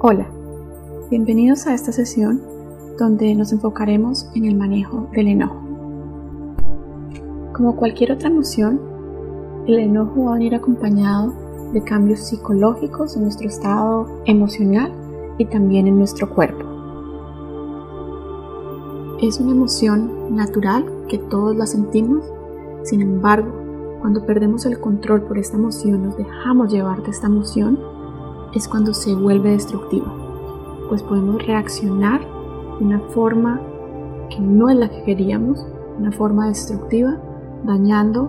Hola, bienvenidos a esta sesión donde nos enfocaremos en el manejo del enojo. Como cualquier otra emoción, el enojo va a venir acompañado de cambios psicológicos en nuestro estado emocional y también en nuestro cuerpo. Es una emoción natural que todos la sentimos, sin embargo, cuando perdemos el control por esta emoción, nos dejamos llevar de esta emoción, es cuando se vuelve destructiva, pues podemos reaccionar de una forma que no es la que queríamos, una forma destructiva, dañando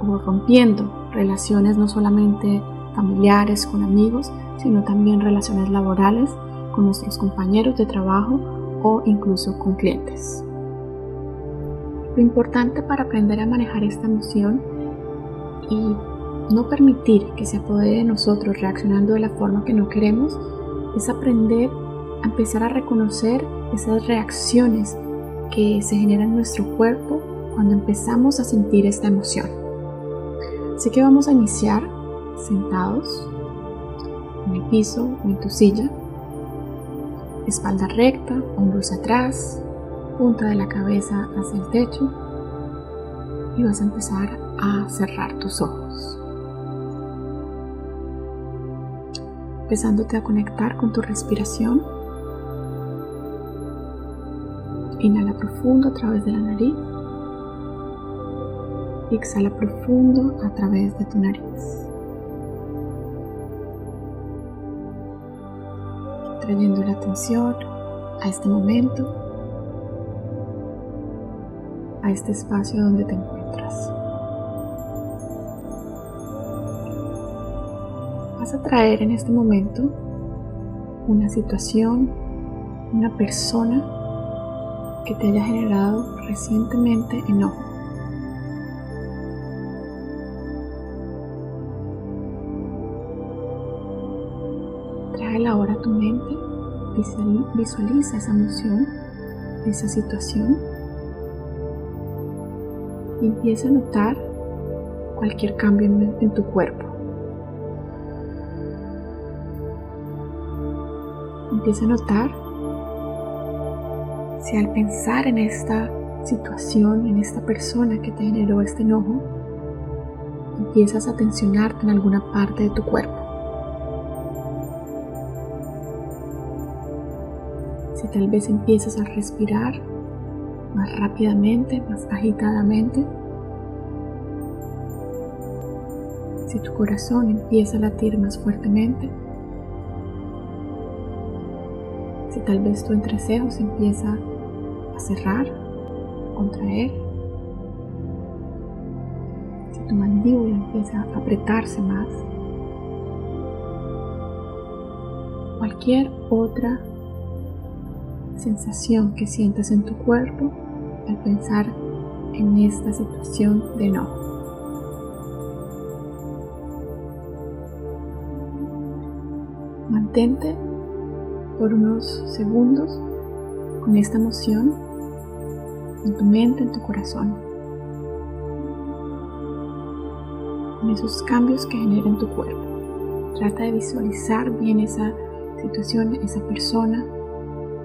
o rompiendo relaciones no solamente familiares con amigos, sino también relaciones laborales con nuestros compañeros de trabajo o incluso con clientes. Lo importante para aprender a manejar esta emoción y no permitir que se apodere de nosotros reaccionando de la forma que no queremos, es aprender a empezar a reconocer esas reacciones que se generan en nuestro cuerpo cuando empezamos a sentir esta emoción. Así que vamos a iniciar sentados en el piso o en tu silla, espalda recta, hombros atrás, punta de la cabeza hacia el techo y vas a empezar a cerrar tus ojos. Empezándote a conectar con tu respiración. Inhala profundo a través de la nariz. exhala profundo a través de tu nariz. Trayendo la atención a este momento, a este espacio donde te encuentras. Vas a traer en este momento una situación, una persona que te haya generado recientemente enojo. Trae ahora a tu mente, visualiza esa emoción, esa situación y empieza a notar cualquier cambio en tu cuerpo. Empieza a notar si al pensar en esta situación, en esta persona que te generó este enojo, empiezas a tensionarte en alguna parte de tu cuerpo. Si tal vez empiezas a respirar más rápidamente, más agitadamente, si tu corazón empieza a latir más fuertemente, Si tal vez tu entrecejo se empieza a cerrar, contraer. Si tu mandíbula empieza a apretarse más. Cualquier otra sensación que sientas en tu cuerpo al pensar en esta situación de enojo. Mantente por unos segundos con esta emoción en tu mente, en tu corazón. Con esos cambios que genera en tu cuerpo. Trata de visualizar bien esa situación, esa persona.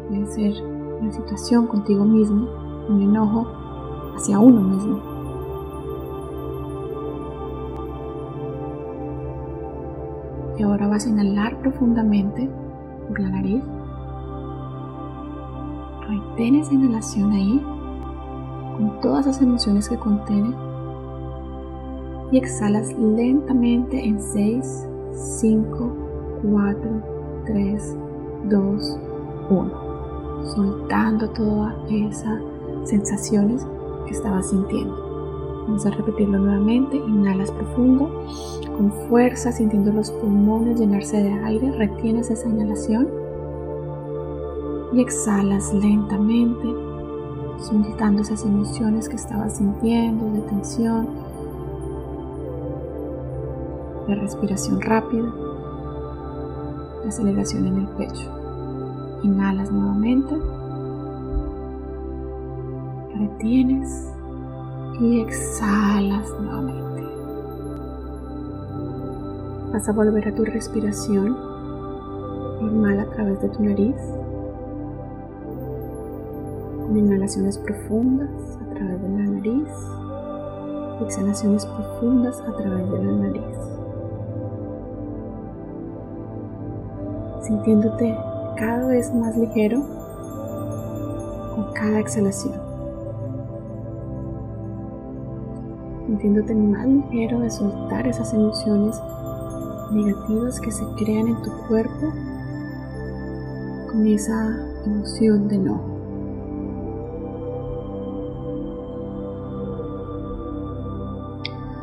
Puede ser una situación contigo mismo, un enojo hacia uno mismo. Y ahora vas a inhalar profundamente por la nariz. Retén esa inhalación ahí con todas las emociones que contiene y exhalas lentamente en 6, 5, 4, 3, 2, 1, soltando todas esas sensaciones que estabas sintiendo. Vamos a repetirlo nuevamente. Inhalas profundo, con fuerza, sintiendo los pulmones llenarse de aire. Retienes esa inhalación y exhalas lentamente, soltando esas emociones que estabas sintiendo de tensión, de respiración rápida, de aceleración en el pecho. Inhalas nuevamente, retienes y exhalas nuevamente. Vas a volver a tu respiración normal a través de tu nariz, con inhalaciones profundas a través de la nariz, exhalaciones profundas a través de la nariz. Sintiéndote cada vez más ligero con cada exhalación. Sintiéndote más ligero de soltar esas emociones negativas que se crean en tu cuerpo con esa emoción de no.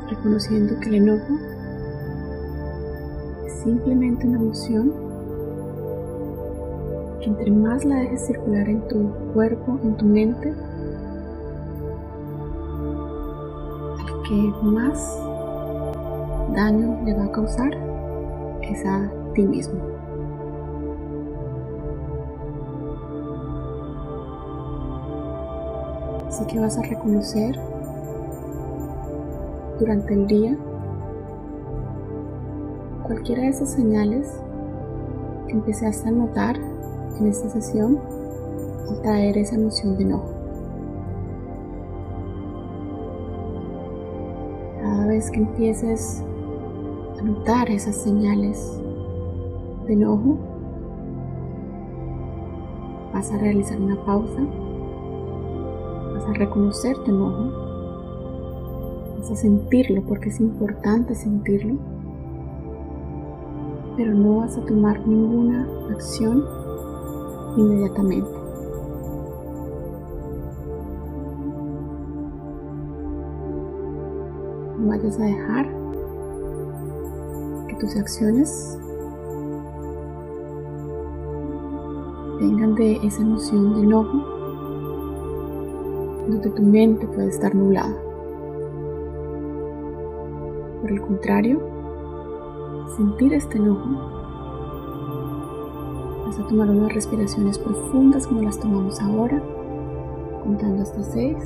Reconociendo que el enojo es simplemente una emoción que entre más la dejes circular en tu cuerpo, en tu mente, que más daño le va a causar es a ti mismo. Así que vas a reconocer durante el día cualquiera de esas señales que empezaste a notar en esta sesión al traer esa emoción de enojo. Que empieces notar esas señales de enojo, vas a realizar una pausa, vas a reconocer tu enojo, vas a sentirlo porque es importante sentirlo, pero no vas a tomar ninguna acción inmediatamente. Vayas a dejar tus acciones vengan de esa emoción de enojo, donde tu mente puede estar nublada. Por el contrario, sentir este enojo, vas a tomar unas respiraciones profundas como las tomamos ahora, contando hasta seis,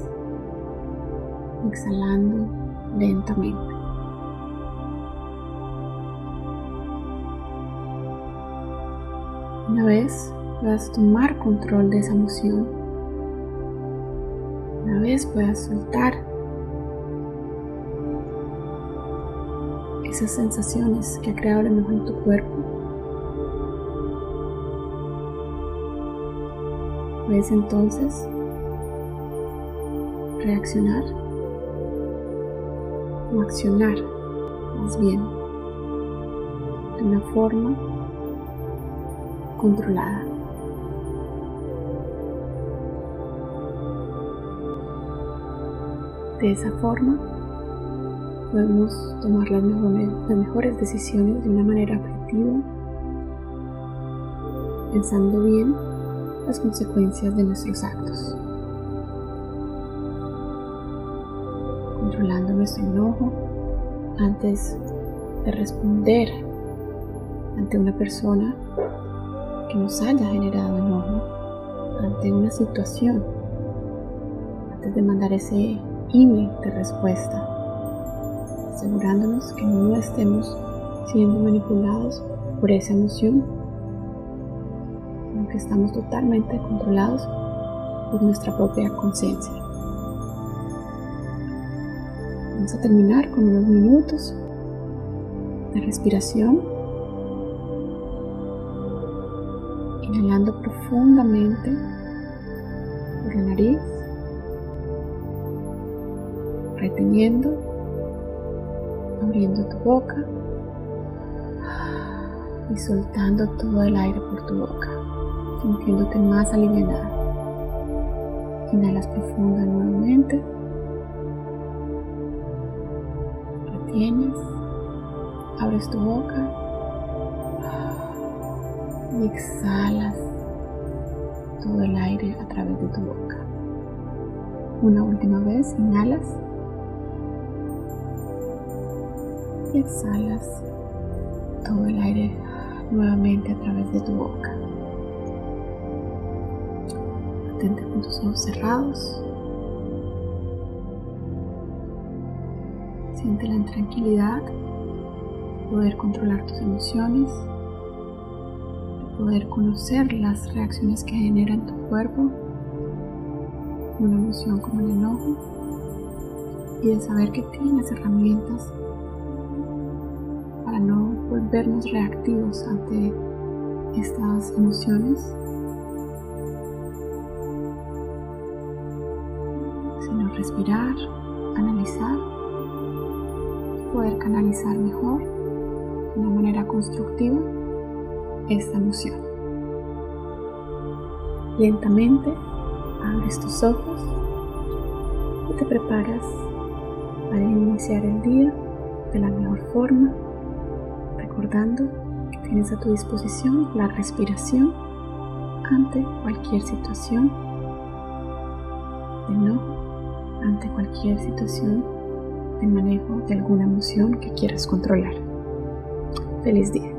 exhalando lentamente. Una vez puedas tomar control de esa emoción, una vez puedas soltar esas sensaciones que ha creado el enojo en tu cuerpo, puedes entonces reaccionar accionar más bien de una forma controlada. De esa forma, podemos tomar las mejores, decisiones de una manera objetiva, pensando bien las consecuencias de nuestros actos. Controlando nuestro enojo antes de responder ante una persona que nos haya generado enojo ante una situación, antes de mandar ese email de respuesta, asegurándonos que no estemos siendo manipulados por esa emoción, sino que estamos totalmente controlados por nuestra propia conciencia. Vamos a terminar con unos minutos de respiración inhalando profundamente por la nariz, reteniendo, abriendo tu boca y soltando todo el aire por tu boca, sintiéndote más aliviada. Inhalas profunda nuevamente. Retienes, abres tu boca y exhalas todo el aire a través de tu boca. Una última vez, inhalas y exhalas todo el aire nuevamente a través de tu boca. Atente con tus ojos cerrados. Siente la intranquilidad, poder controlar tus emociones poder conocer las reacciones que genera en tu cuerpo una emoción como el enojo y de saber que tienes herramientas para no volvernos reactivos ante estas emociones, sino respirar, analizar, poder canalizar mejor de una manera constructiva esta emoción. Lentamente abres tus ojos y te preparas para iniciar el día de la mejor forma, recordando que tienes a tu disposición la respiración ante cualquier situación de no, ante cualquier situación de manejo de alguna emoción que quieras controlar. Feliz día.